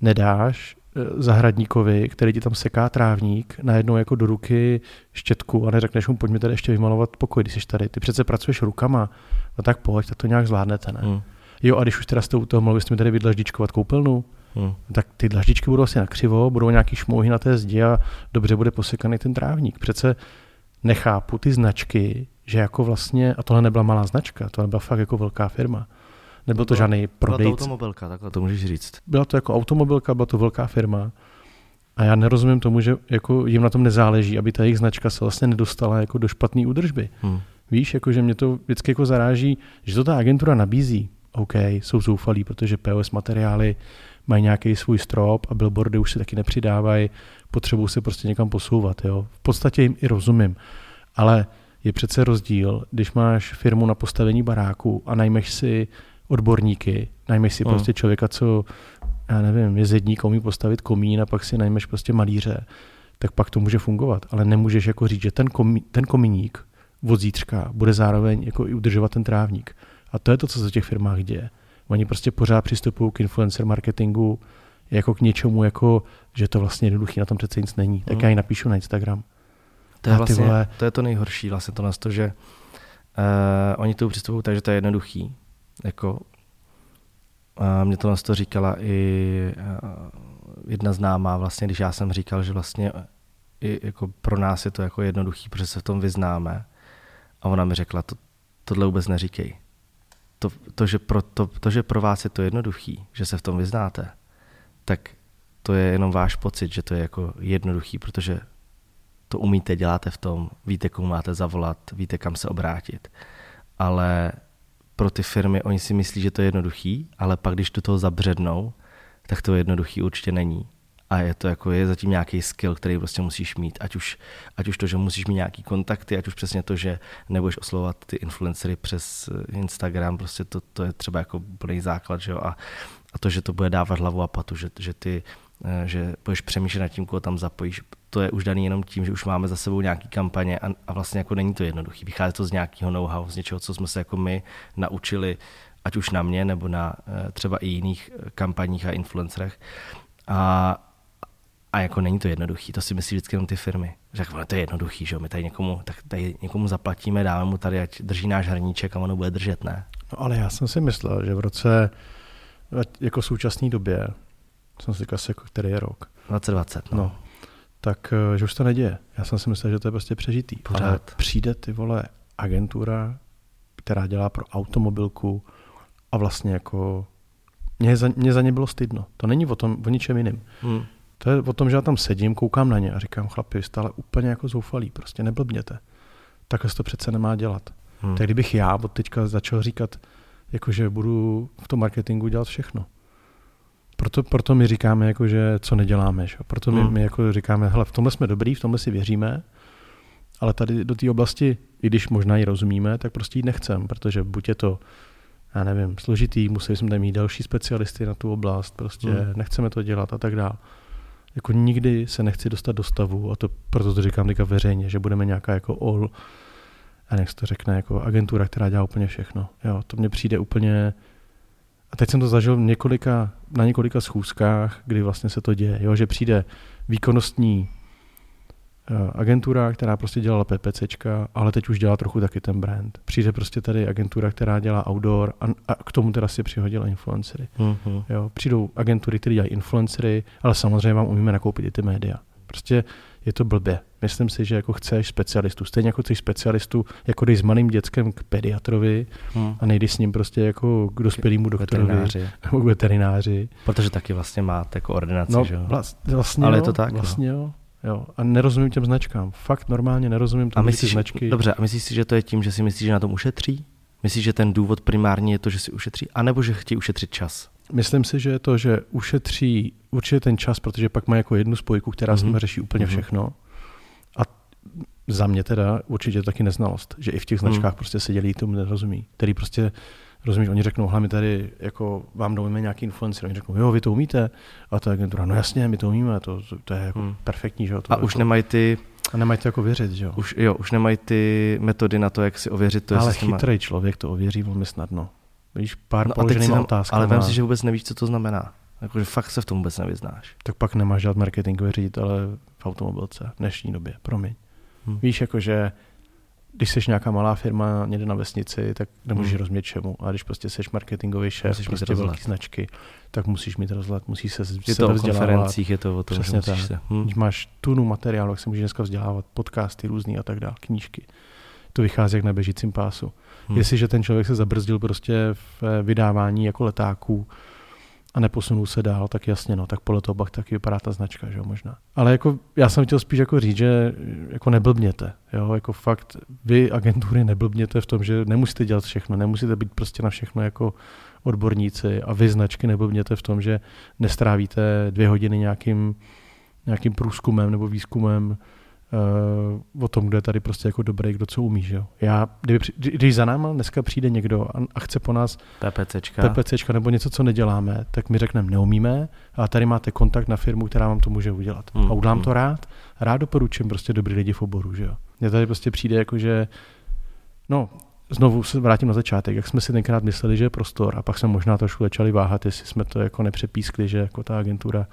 nedáš zahradníkovi, který ti tam seká trávník, najednou jako do ruky štětku a neřekneš mu, pojďme tady ještě vymalovat pokoj, když jsi tady. Ty přece pracuješ rukama, no tak pojď, tak to nějak zvládnete, ne? Hmm. Jo, a když už teda jste u toho mluvili, jste mi tady vydlaždičkovat koupelnu, hmm. tak ty dlaždičky budou asi nakřivo, budou nějaký šmouhy na té zdi a dobře bude posekaný ten trávník. Přece nechápu ty značky, že jako vlastně, a tohle nebyla malá značka, to nebyla fakt jako velká firma. Nebyl to, to žádný prodejce. Byla to automobilka, takhle to můžeš říct. Byla to jako automobilka, byla to velká firma. A já nerozumím tomu, že jako jim na tom nezáleží, aby ta jejich značka se vlastně nedostala jako do špatné údržby. Hmm. Víš, jako, že mě to vždycky jako zaráží, že to ta agentura nabízí. OK, jsou zoufalí, protože POS materiály mají nějaký svůj strop a billboardy už si taky nepřidávají, potřebují se prostě někam posouvat. Jo. V podstatě jim i rozumím. Ale je přece rozdíl, když máš firmu na postavení baráku a najmeš si odborníky, najmeš si mm. prostě člověka, co, já nevím, je zedník, umí postavit komín a pak si najmeš prostě malíře, tak pak to může fungovat. Ale nemůžeš jako říct, že ten, komí, ten komíník od zítřka bude zároveň jako i udržovat ten trávník. A to je to, co se v těch firmách děje. Oni prostě pořád přistupují k influencer marketingu jako k něčemu, jako, že to vlastně jednoduchý, na tom přece nic není. Tak mm. já ji napíšu na Instagram. To je, vlastně, vole... to je to nejhorší, vlastně to nás to, že uh, oni to přistupují tak, že to je jednoduchý. Jako, uh, mě to to říkala i jedna známá, vlastně, když já jsem říkal, že vlastně i jako pro nás je to jako jednoduchý, protože se v tom vyznáme. A ona mi řekla, to, tohle vůbec neříkej. To, to, že pro, to, to, že pro vás je to jednoduchý, že se v tom vyznáte, tak to je jenom váš pocit, že to je jako jednoduchý, protože to umíte, děláte v tom, víte, komu máte zavolat, víte, kam se obrátit. Ale pro ty firmy, oni si myslí, že to je jednoduchý, ale pak, když do toho zabřednou, tak to jednoduchý určitě není. A je to jako, je zatím nějaký skill, který prostě musíš mít. Ať už, ať už to, že musíš mít nějaký kontakty, ať už přesně to, že nebudeš oslovovat ty influencery přes Instagram, prostě to, to je třeba jako úplný základ, že jo? A, a to, že to bude dávat hlavu a patu, že, že ty Eh, že budeš přemýšlet nad tím, koho tam zapojíš. To je už daný jenom tím, že už máme za sebou nějaký kampaně a, a vlastně jako není to jednoduchý. Vychází to z nějakého know-how, z něčeho, co jsme se jako my naučili, ať už na mě nebo na eh, třeba i jiných eh, kampaních a influencerech. A, a jako není to jednoduchý, to si myslí vždycky jenom ty firmy. Že jako, to je jednoduchý, že my tady někomu, tak tady někomu zaplatíme, dáme mu tady, ať drží náš hrníček a ono bude držet, ne? No ale já jsem si myslel, že v roce jako současné době jsem si říkal, jako, který je rok. 2020, no. no. Tak, eh, že už to neděje. Já jsem si myslel, že to je prostě přežitý. Pořád. Ale přijde ty vole agentura, která dělá pro automobilku a vlastně jako mě za, mě za ně bylo stydno. To není o tom, o ničem jiným. Hmm. To je o tom, že já tam sedím, koukám na ně a říkám, chlapi, stále úplně jako zoufalí, prostě neblbněte. Takhle se to přece nemá dělat. Hmm. Tak kdybych já od teďka začal říkat, jakože budu v tom marketingu dělat všechno. Proto, proto my říkáme, jako, že co neděláme. Že? Proto my, hmm. my jako říkáme, hele, v tomhle jsme dobrý, v tomhle si věříme, ale tady do té oblasti, i když možná ji rozumíme, tak prostě jít nechcem, protože buď je to, já nevím, složitý, museli jsme tam mít další specialisty na tu oblast, prostě hmm. nechceme to dělat a tak dále. Jako nikdy se nechci dostat do stavu, a to proto to říkám teďka veřejně, že budeme nějaká jako all, a nech to řekne, jako agentura, která dělá úplně všechno. Jo, to mně přijde úplně, a teď jsem to zažil několika, na několika schůzkách, kdy vlastně se to děje, jo, že přijde výkonnostní uh, agentura, která prostě dělala PPCčka, ale teď už dělá trochu taky ten brand. Přijde prostě tady agentura, která dělá outdoor a, a k tomu teda si přihodila influencery. Uh-huh. Jo, přijdou agentury, které dělají influencery, ale samozřejmě vám umíme nakoupit i ty média. Prostě je to blbě. Myslím si, že jako chceš specialistu. Stejně jako chceš specialistu, jako jdeš s malým dětskem k pediatrovi hmm. a nejdeš s ním prostě jako k dospělému doktorovi. Veterináři. Nebo k veterináři. Protože taky vlastně máte jako ordinaci, no, že jo? Vlastně Ale jo, je to tak, Vlastně no. jo. Jo, a nerozumím těm značkám. Fakt normálně nerozumím tomu, a myslíš, ty značky. Dobře, a myslíš si, že to je tím, že si myslíš, že na tom ušetří? Myslíš, že ten důvod primární je to, že si ušetří, anebo že chtějí ušetřit čas? Myslím si, že je to, že ušetří určitě ten čas, protože pak má jako jednu spojku, která mm-hmm. s mhm. nimi řeší úplně mm-hmm. všechno. A za mě teda určitě taky neznalost, že i v těch značkách mm. prostě se dělí tomu nerozumí, který prostě Rozumíš, oni řeknou, hlavně tady jako vám domíme nějaký influencer, oni řeknou, jo, vy to umíte, a ta agentura, no jasně, my to umíme, to, to, to je jako hmm. perfektní, že jo. To a jako, už nemají ty... A nemají to jako věřit, že jo. Už, jo, už nemají ty metody na to, jak si ověřit to, Ale chytrý má... člověk to ověří velmi snadno. Víš, pár no položenýma otázkama. Ale vím si, že vůbec nevíš, co to znamená. Jakože fakt se v tom vůbec nevyznáš. Tak pak nemáš žádný marketingový ředitel v automobilce v dnešní době, promiň. Hmm. Víš, jakože když jsi nějaká malá firma někde na vesnici, tak nemůžeš hmm. rozumět čemu. A když prostě jsi marketingový šéf, musíš prostě velký značky, tak musíš mít rozhled, musíš se Je to o konferencích, je to o tom, Přesně tak. Se. Hmm. Když máš tunu materiálu, tak se můžeš dneska vzdělávat, podcasty různý a tak dále, knížky. To vychází jak na běžícím pásu. Hmm. Jestliže ten člověk se zabrzdil prostě v vydávání jako letáků, a neposunul se dál, tak jasně, no, tak podle toho pak taky vypadá ta značka, že jo, možná. Ale jako, já jsem chtěl spíš jako říct, že jako neblbněte, jo, jako fakt, vy agentury neblbněte v tom, že nemusíte dělat všechno, nemusíte být prostě na všechno jako odborníci a vy značky neblbněte v tom, že nestrávíte dvě hodiny nějakým, nějakým průzkumem nebo výzkumem uh, o tom, kdo je tady prostě jako dobrý, kdo co umí. Že jo? Já, kdyby, když za náma dneska přijde někdo a, a chce po nás PPCčka. PPCčka nebo něco, co neděláme, tak my řekneme, neumíme, a tady máte kontakt na firmu, která vám to může udělat. Hmm. A udělám hmm. to rád. Rád doporučím prostě dobrý lidi v oboru. Že jo? Mně tady prostě přijde jako, že no, znovu se vrátím na začátek, jak jsme si tenkrát mysleli, že je prostor a pak jsme možná trošku začali váhat, jestli jsme to jako nepřepískli, že jako ta agentura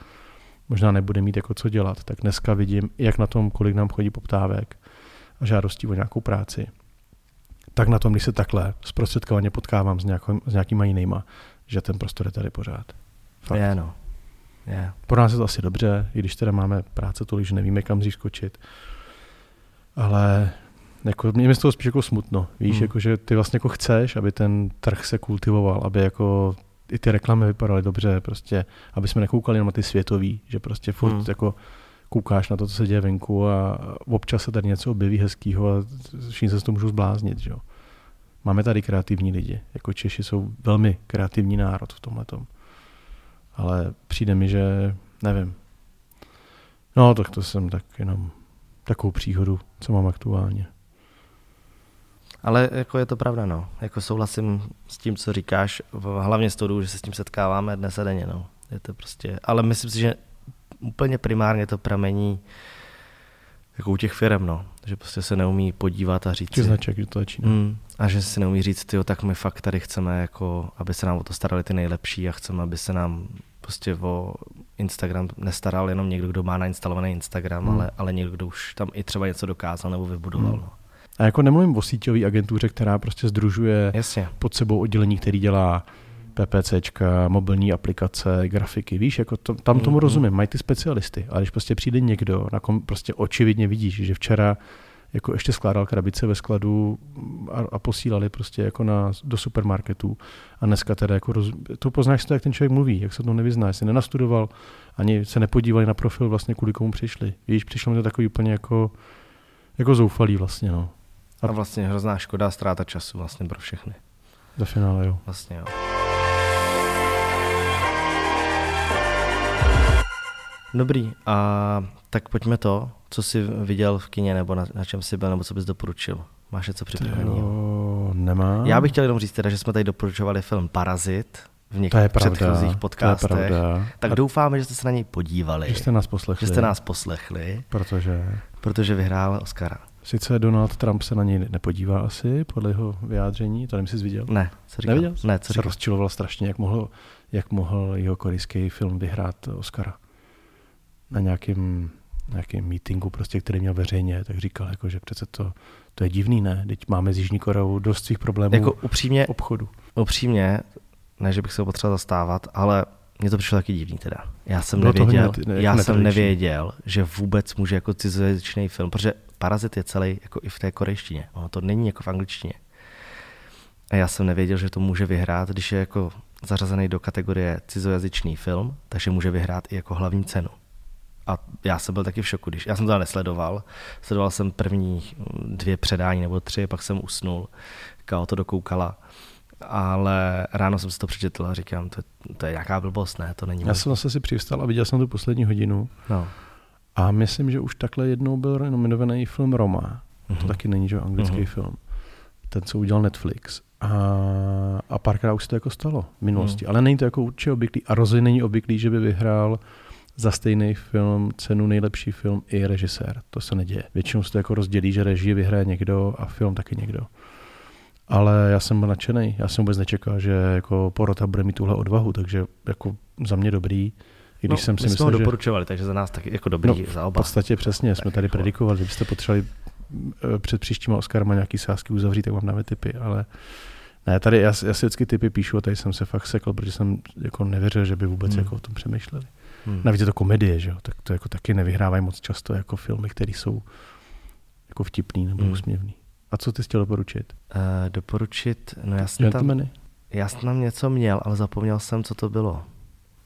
možná nebude mít jako co dělat, tak dneska vidím, jak na tom, kolik nám chodí poptávek a žádostí o nějakou práci, tak na tom, když se takhle zprostředkovaně potkávám s, nějakou, s nějakýma jinýma, že ten prostor je tady pořád. Fakt. Je, no. Je. Pro nás je to asi dobře, i když teda máme práce tolik, že nevíme, kam dřív skočit. Ale jako, mě je z toho spíš jako smutno. Víš, hmm. jako, že ty vlastně jako chceš, aby ten trh se kultivoval, aby jako i ty reklamy vypadaly dobře, prostě, aby jsme nekoukali na ty světový, že prostě furt hmm. jako koukáš na to, co se děje venku a občas se tady něco objeví hezkýho a všichni se z toho můžou zbláznit, že jo. Máme tady kreativní lidi, jako Češi jsou velmi kreativní národ v tomhle Ale přijde mi, že nevím. No, tak to jsem tak jenom takovou příhodu, co mám aktuálně. Ale jako je to pravda, no. Jako souhlasím s tím, co říkáš, hlavně z toho, že se s tím setkáváme dnes a denně, no. Je to prostě, ale myslím si, že úplně primárně to pramení jako u těch firm, no. Že prostě se neumí podívat a říct Těch značek, že to začíná. Mm, a že si neumí říct, tyjo, tak my fakt tady chceme, jako, aby se nám o to starali ty nejlepší a chceme, aby se nám prostě o Instagram nestaral jenom někdo, kdo má nainstalovaný Instagram, mm. ale, ale někdo, kdo už tam i třeba něco dokázal nebo vybudoval. Mm. No. A jako nemluvím o síťové agentuře, která prostě združuje Jasně. pod sebou oddělení, který dělá PPCčka, mobilní aplikace, grafiky, víš, jako to, tam tomu mm-hmm. rozumím, mají ty specialisty, ale když prostě přijde někdo, na kom prostě očividně vidíš, že včera jako ještě skládal krabice ve skladu a, a posílali prostě jako na, do supermarketů a dneska teda jako roz, to poznáš to, jak ten člověk mluví, jak se to nevyzná, jestli nenastudoval, ani se nepodívali na profil vlastně, kvůli komu přišli. Víš, přišlo mi to takový úplně jako, jako zoufalý vlastně, no. A vlastně hrozná škoda, ztráta času vlastně pro všechny. Do finále, jo. Vlastně jo. Dobrý, a tak pojďme to, co jsi viděl v kině, nebo na, na čem jsi byl, nebo co bys doporučil. Máš něco připraveného? Nemám. Já bych chtěl jenom říct teda, že jsme tady doporučovali film Parazit v některých předchozích podcastech. To je pravda. Tak a doufáme, že jste se na něj podívali. Že jste nás poslechli. Že jste nás poslechli. Protože? Protože vyhrál Oscara. Sice Donald Trump se na něj nepodívá asi, podle jeho vyjádření, to nevím, jsi viděl? Ne, co říkal? Neviděl? Ne, co se rozčiloval strašně, jak mohl, jak mohl jeho korejský film vyhrát Oscara. Na nějakém nějakém meetingu, prostě, který měl veřejně, tak říkal, jako, že přece to, to je divný, ne? Teď máme s Jižní Koreou dost svých problémů jako upřímně, obchodu. Upřímně, ne, že bych se ho potřeboval zastávat, ale mně to přišlo taky divný teda. Já jsem Bylo nevěděl, hodně, ne, já jsem nevěděl, že vůbec může jako cizojazyčný film, protože Parazit je celý jako i v té korejštině. Ono to není jako v angličtině. A já jsem nevěděl, že to může vyhrát, když je jako zařazený do kategorie cizojazyčný film, takže může vyhrát i jako hlavní cenu. A já jsem byl taky v šoku, když já jsem to nesledoval. Sledoval jsem první dvě předání nebo tři, pak jsem usnul. Kao to dokoukala ale ráno jsem si to přečetl a říkám, to, to je nějaká blbost, ne, to není Já jsem zase si přivstal a viděl jsem tu poslední hodinu no. a myslím, že už takhle jednou byl nominovaný film Roma. Uh-huh. To mhm. taky není, že anglický uh-huh. film. Ten, co udělal Netflix. A, a párkrát už se to jako stalo v minulosti. Uh-huh. Ale není to jako určitě obvyklý. A rozhodně není obvyklý, že by vyhrál za stejný film cenu nejlepší film i režisér. To se neděje. Většinou se to jako rozdělí, že režii vyhraje někdo a film taky někdo. Ale já jsem byl nadšený, já jsem vůbec nečekal, že jako porota bude mít tuhle odvahu, takže jako za mě dobrý. I když no, jsem si my myslel, jsme ho doporučovali, že... takže za nás taky jako dobrý no, za oba. V podstatě přesně, jsme tady jako... predikovali, že byste potřebovali eh, před příštíma Oscarama nějaký sázky uzavřít, tak vám dáme typy, ale ne, tady já, já si vždycky typy píšu a tady jsem se fakt sekl, protože jsem jako nevěřil, že by vůbec hmm. jako o tom přemýšleli. Hmm. Navíc je to komedie, že jo, tak to jako taky nevyhrávají moc často jako filmy, které jsou jako vtipný nebo hmm. úsměvný. A co ty chtěl doporučit? Uh, doporučit, no já jsem tam, já jsem tam něco měl, ale zapomněl jsem, co to bylo.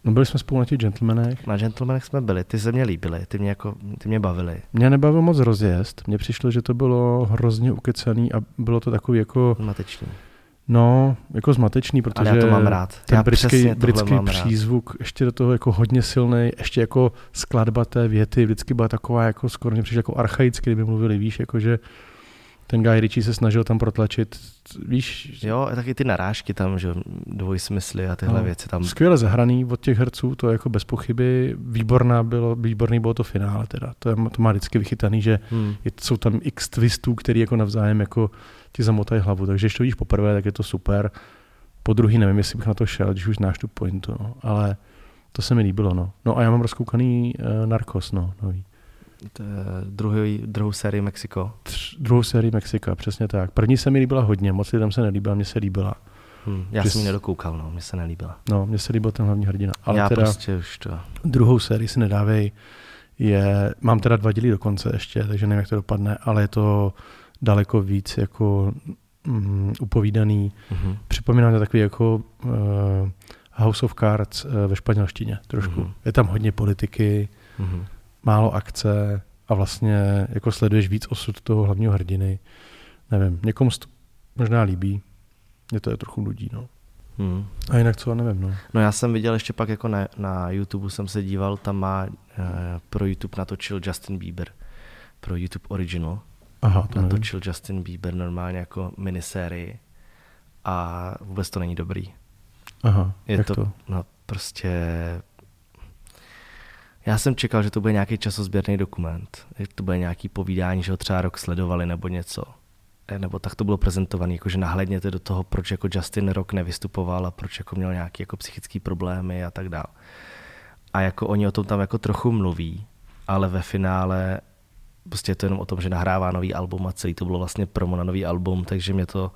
No byli jsme spolu na těch gentlemanech. Na gentlemanech jsme byli, ty se mě líbily, ty mě, jako, ty mě bavily. Mě nebavil moc rozjezd, mně přišlo, že to bylo hrozně ukecený a bylo to takový jako... Zmatečný. No, jako zmatečný, protože Ale já to mám rád. ten já britský, britský přízvuk, rád. ještě do toho jako hodně silný, ještě jako skladba té věty vždycky byla taková jako skoro mě přišlo jako archaicky, kdyby mluvili, víš, jako že ten Guy Ritchie se snažil tam protlačit, víš... Jo, a taky ty narážky tam, že dvojsmysly a tyhle no, věci tam. Skvěle zahraný od těch herců, to je jako bez pochyby. Výborná bylo, výborný bylo to finále teda. To, je, to má vždycky vychytaný, že hmm. je, jsou tam x twistů, který jako navzájem jako ti zamotají hlavu. Takže když to vidíš poprvé, tak je to super. Po druhý nevím, jestli bych na to šel, když už znáš tu pointu, no. ale to se mi líbilo. No, no a já mám rozkoukaný uh, Narcos, no, nový druhý, druhou sérii Mexiko. Tř, druhou sérii Mexika, přesně tak. První se mi líbila hodně, moc lidem se nelíbila, mně se líbila. Hmm, já jsem ji nedokoukal, no, mně se nelíbila. No, mně se líbil ten hlavní hrdina. Ale já teda prostě už to... Druhou sérii si nedávej, je, mám teda dva díly dokonce ještě, takže nevím, jak to dopadne, ale je to daleko víc jako mm, upovídaný. Mm-hmm. Připomínám to takový jako uh, House of Cards uh, ve španělštině trošku. Mm-hmm. Je tam hodně politiky, mm-hmm málo akce a vlastně jako sleduješ víc osud toho hlavního hrdiny. Nevím, někomu to možná líbí, mě to je trochu nudí, no. Hmm. A jinak co, nevím, no. No já jsem viděl ještě pak jako na, na YouTube jsem se díval, tam má uh, pro YouTube natočil Justin Bieber, pro YouTube Original. Aha, to natočil nevím. Justin Bieber normálně jako minisérii a vůbec to není dobrý. Aha, je jak to, to? No prostě já jsem čekal, že to bude nějaký časozběrný dokument, že to bude nějaký povídání, že ho třeba rok sledovali nebo něco. Eh, nebo tak to bylo prezentované, jako že nahlédněte do toho, proč jako Justin rok nevystupoval a proč jako měl nějaké jako psychické problémy a tak dále. A jako oni o tom tam jako trochu mluví, ale ve finále prostě je to jenom o tom, že nahrává nový album a celý to bylo vlastně promo na nový album, takže mě to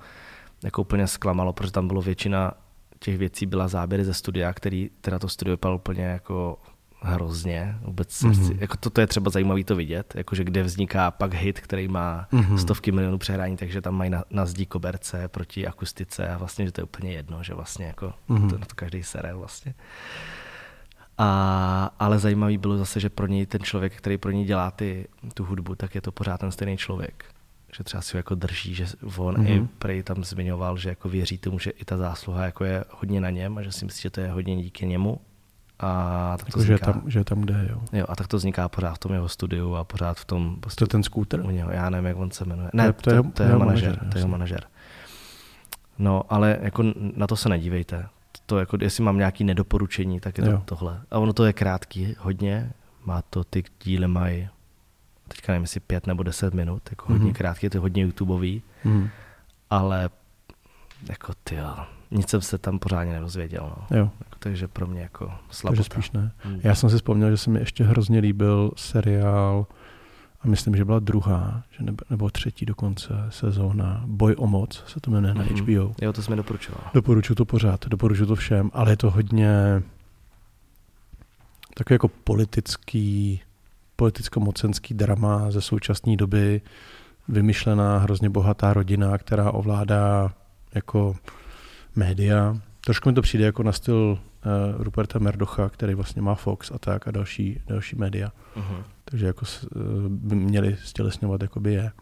jako úplně zklamalo, protože tam bylo většina těch věcí byla záběry ze studia, který teda to studio vypadalo úplně jako hrozně. Vůbec mm-hmm. jako to, to, je třeba zajímavé to vidět, jakože kde vzniká pak hit, který má mm-hmm. stovky milionů přehrání, takže tam mají na, na zdí koberce proti akustice a vlastně, že to je úplně jedno, že vlastně jako mm-hmm. to, na to každý sere vlastně. A, ale zajímavý bylo zase, že pro něj ten člověk, který pro něj dělá ty, tu hudbu, tak je to pořád ten stejný člověk. Že třeba si ho jako drží, že on mm-hmm. i prej tam zmiňoval, že jako věří tomu, že i ta zásluha jako je hodně na něm a že si myslí, že to je hodně díky němu a tak to jako, vzniká, že, tam, že tam jde, jo. jo. a tak to vzniká pořád v tom jeho studiu a pořád v tom... Prostě, to je ten skúter? U něho, já nevím, jak on se jmenuje. Ne, to, to, je, to, to je jeho manažer. To je jeho manažer. No, ale jako na to se nedívejte. To jako, jestli mám nějaký nedoporučení, tak je to jo. tohle. A ono to je krátký hodně. Má to, ty díly mají teďka nevím, jestli pět nebo deset minut, jako mm-hmm. hodně mhm. krátký, to je hodně YouTubeový, mm-hmm. ale jako ty nic jsem se tam pořádně nedozvěděl. No. Jo. Takže pro mě jako slabota. Takže spíš ne. Hmm. Já jsem si vzpomněl, že se mi ještě hrozně líbil seriál, a myslím, že byla druhá, že nebo, nebo třetí dokonce sezóna, Boj o moc se to jmenuje mm-hmm. na HBO. Jo, to jsme doporučoval. Doporučuji to pořád, doporučuji to všem, ale je to hodně, takový jako politický, politicko-mocenský drama ze současné doby, vymyšlená, hrozně bohatá rodina, která ovládá jako média. Trošku mi to přijde jako na styl uh, Ruperta Merdocha, který vlastně má Fox a tak a další, další média. Uh-huh. Takže jako uh, by měli stělesňovat, jako by je.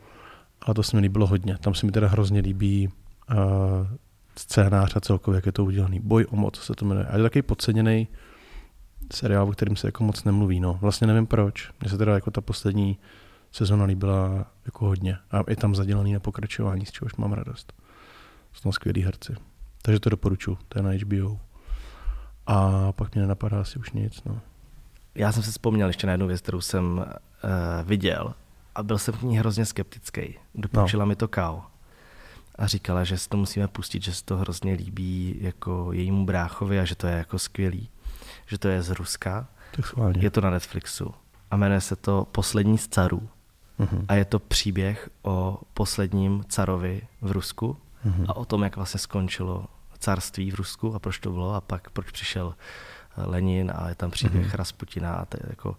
Ale to se mi líbilo hodně. Tam se mi teda hrozně líbí uh, scénář a celkově, jak je to udělaný. Boj o moc se to jmenuje. A je to takový podceněný seriál, o kterým se jako moc nemluví. No. Vlastně nevím proč. Mně se teda jako ta poslední sezona líbila jako hodně. A je tam zadělaný na pokračování, z čehož mám radost. Jsou tam skvělí herci. Takže to doporučuji, to je na HBO. A pak mě nenapadá asi už nic. No. Já jsem si vzpomněl ještě na jednu věc, kterou jsem uh, viděl a byl jsem k ní hrozně skeptický. Doporučila no. mi to Kao. A říkala, že si to musíme pustit, že se to hrozně líbí jako jejímu bráchovi a že to je jako skvělý. Že to je z Ruska. Je to na Netflixu. A jmenuje se to Poslední z carů. Uh-huh. A je to příběh o posledním carovi v Rusku uh-huh. a o tom, jak vlastně skončilo carství v Rusku a proč to bylo a pak proč přišel eh, Lenin a je tam příběh uh-huh. Rasputina a to je jako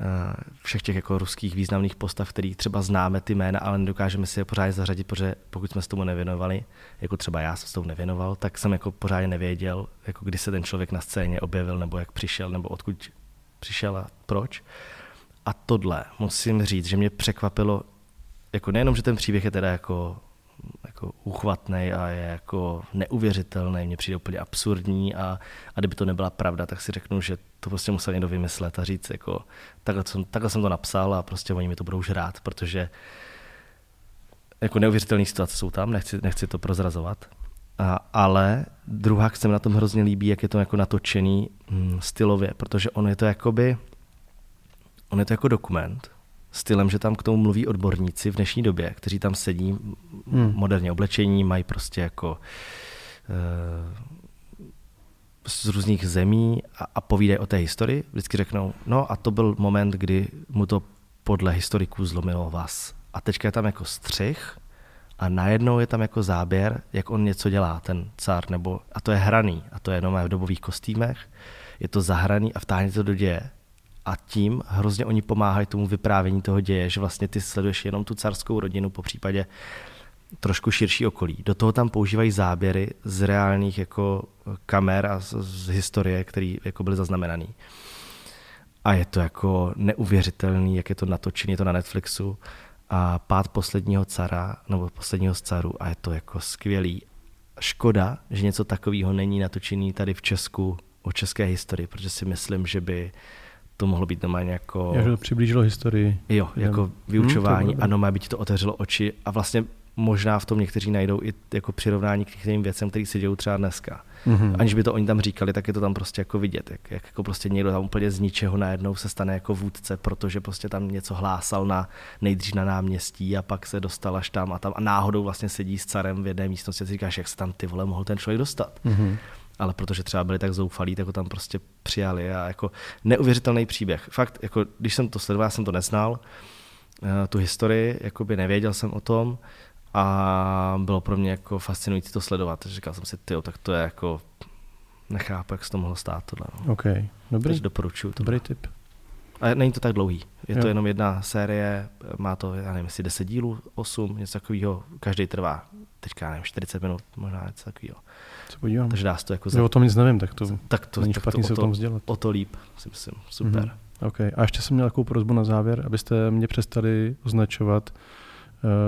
eh, všech těch jako ruských významných postav, který třeba známe ty jména, ale nedokážeme si je pořádně zařadit, protože pokud jsme s tomu nevěnovali, jako třeba já jsem s tomu nevěnoval, tak jsem jako pořádně nevěděl, jako kdy se ten člověk na scéně objevil, nebo jak přišel, nebo odkud přišel a proč. A tohle musím říct, že mě překvapilo, jako nejenom, že ten příběh je teda jako, jako uchvatný a je jako neuvěřitelný, mně přijde úplně absurdní a, a kdyby to nebyla pravda, tak si řeknu, že to prostě musel někdo vymyslet a říct, jako takhle jsem, takhle jsem to napsal a prostě oni mi to budou žrát, protože jako neuvěřitelné situace jsou tam, nechci, nechci to prozrazovat. A, ale druhá se mi na tom hrozně líbí, jak je to jako natočený hm, stylově, protože on je to jakoby, on je to jako dokument, stylem, že tam k tomu mluví odborníci v dnešní době, kteří tam sedí hmm. moderně oblečení, mají prostě jako e, z různých zemí a, a povídají o té historii. Vždycky řeknou, no a to byl moment, kdy mu to podle historiků zlomilo vás. A teďka je tam jako střih a najednou je tam jako záběr, jak on něco dělá, ten car, nebo, a to je hraný, a to je jenom v dobových kostýmech, je to zahraný a vtáhne to do děje a tím hrozně oni pomáhají tomu vyprávění toho děje, že vlastně ty sleduješ jenom tu carskou rodinu, po případě trošku širší okolí. Do toho tam používají záběry z reálných jako kamer a z, z historie, které jako byly zaznamenané. A je to jako neuvěřitelný, jak je to natočené, je to na Netflixu a pád posledního cara, nebo posledního z caru a je to jako skvělý. Škoda, že něco takového není natočený tady v Česku o české historii, protože si myslím, že by to mohlo být normálně jako... Já, že to přiblížilo historii. Jo, jako hmm, vyučování, hmm, ano, má by ti to otevřelo oči a vlastně možná v tom někteří najdou i jako přirovnání k některým věcem, které se dějou třeba dneska. Mm-hmm. Aniž by to oni tam říkali, tak je to tam prostě jako vidět, jak, jak jako prostě někdo tam úplně z ničeho najednou se stane jako vůdce, protože prostě tam něco hlásal na nejdřív na náměstí a pak se dostal až tam a tam a náhodou vlastně sedí s carem v jedné místnosti a si říkáš, jak se tam ty vole mohl ten člověk dostat. Mm-hmm ale protože třeba byli tak zoufalí, tak ho tam prostě přijali a jako neuvěřitelný příběh. Fakt, jako když jsem to sledoval, já jsem to neznal, eh, tu historii, jako by nevěděl jsem o tom a bylo pro mě jako fascinující to sledovat. Říkal jsem si, tyjo, tak to je jako, nechápu, jak se to mohlo stát tohle. No. OK, dobrý. Takže doporučuju. To. Dobrý tip. A není to tak dlouhý. Je jo. to jenom jedna série, má to, já nevím, jestli 10 dílů, 8, něco takového, každý trvá teďka, nevím, 40 minut, možná něco takového. Co podívám. Takže dá se to jako... Za... Jo, o tom nic nevím, tak to, tak to není tak špatný to, se o tom vzdělat. O to líp, si myslím. Super. Mm-hmm. OK. A ještě jsem měl takovou prozbu na závěr, abyste mě přestali označovat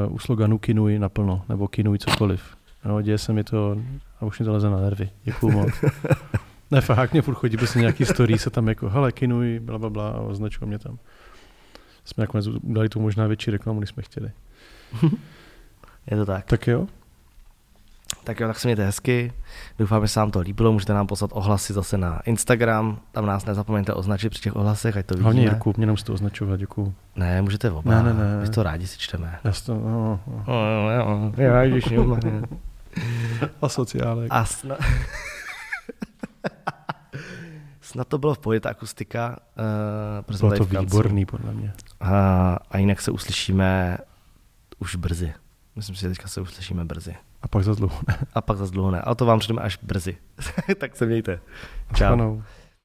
uh, u sloganu Kinuj naplno, nebo Kinuj cokoliv. No, děje se mi to a už mi to leze na nervy. Děkuju moc. ne, fakt mě furt chodí prostě nějaký story, se tam jako, hele, Kinuj, bla, bla, bla a označují mě tam. Jsme nakonec dali tu možná větší reklamu, než jsme chtěli. Je to tak. Tak jo. Tak jo, tak se mějte hezky. Doufám, že se vám to líbilo. Můžete nám poslat ohlasy zase na Instagram. Tam nás nezapomeňte označit při těch ohlasech, ať to vidíme. Hlavně Jirku, mě nemusíte označovat, děkuju. Ne, můžete oba. Ne, ne, ne. My to rádi si čteme. Já to, no, no. no, jo, já, když A sociálek. Snad... to bylo v pohodě, ta akustika. Uh, bylo to výborný, podle mě. A, a jinak se uslyšíme už brzy. Myslím si, že teďka se uslyšíme brzy. A pak za dlouho ne. A pak za dlouho ne. Ale to vám předeme až brzy. tak se mějte. Čau. Panou.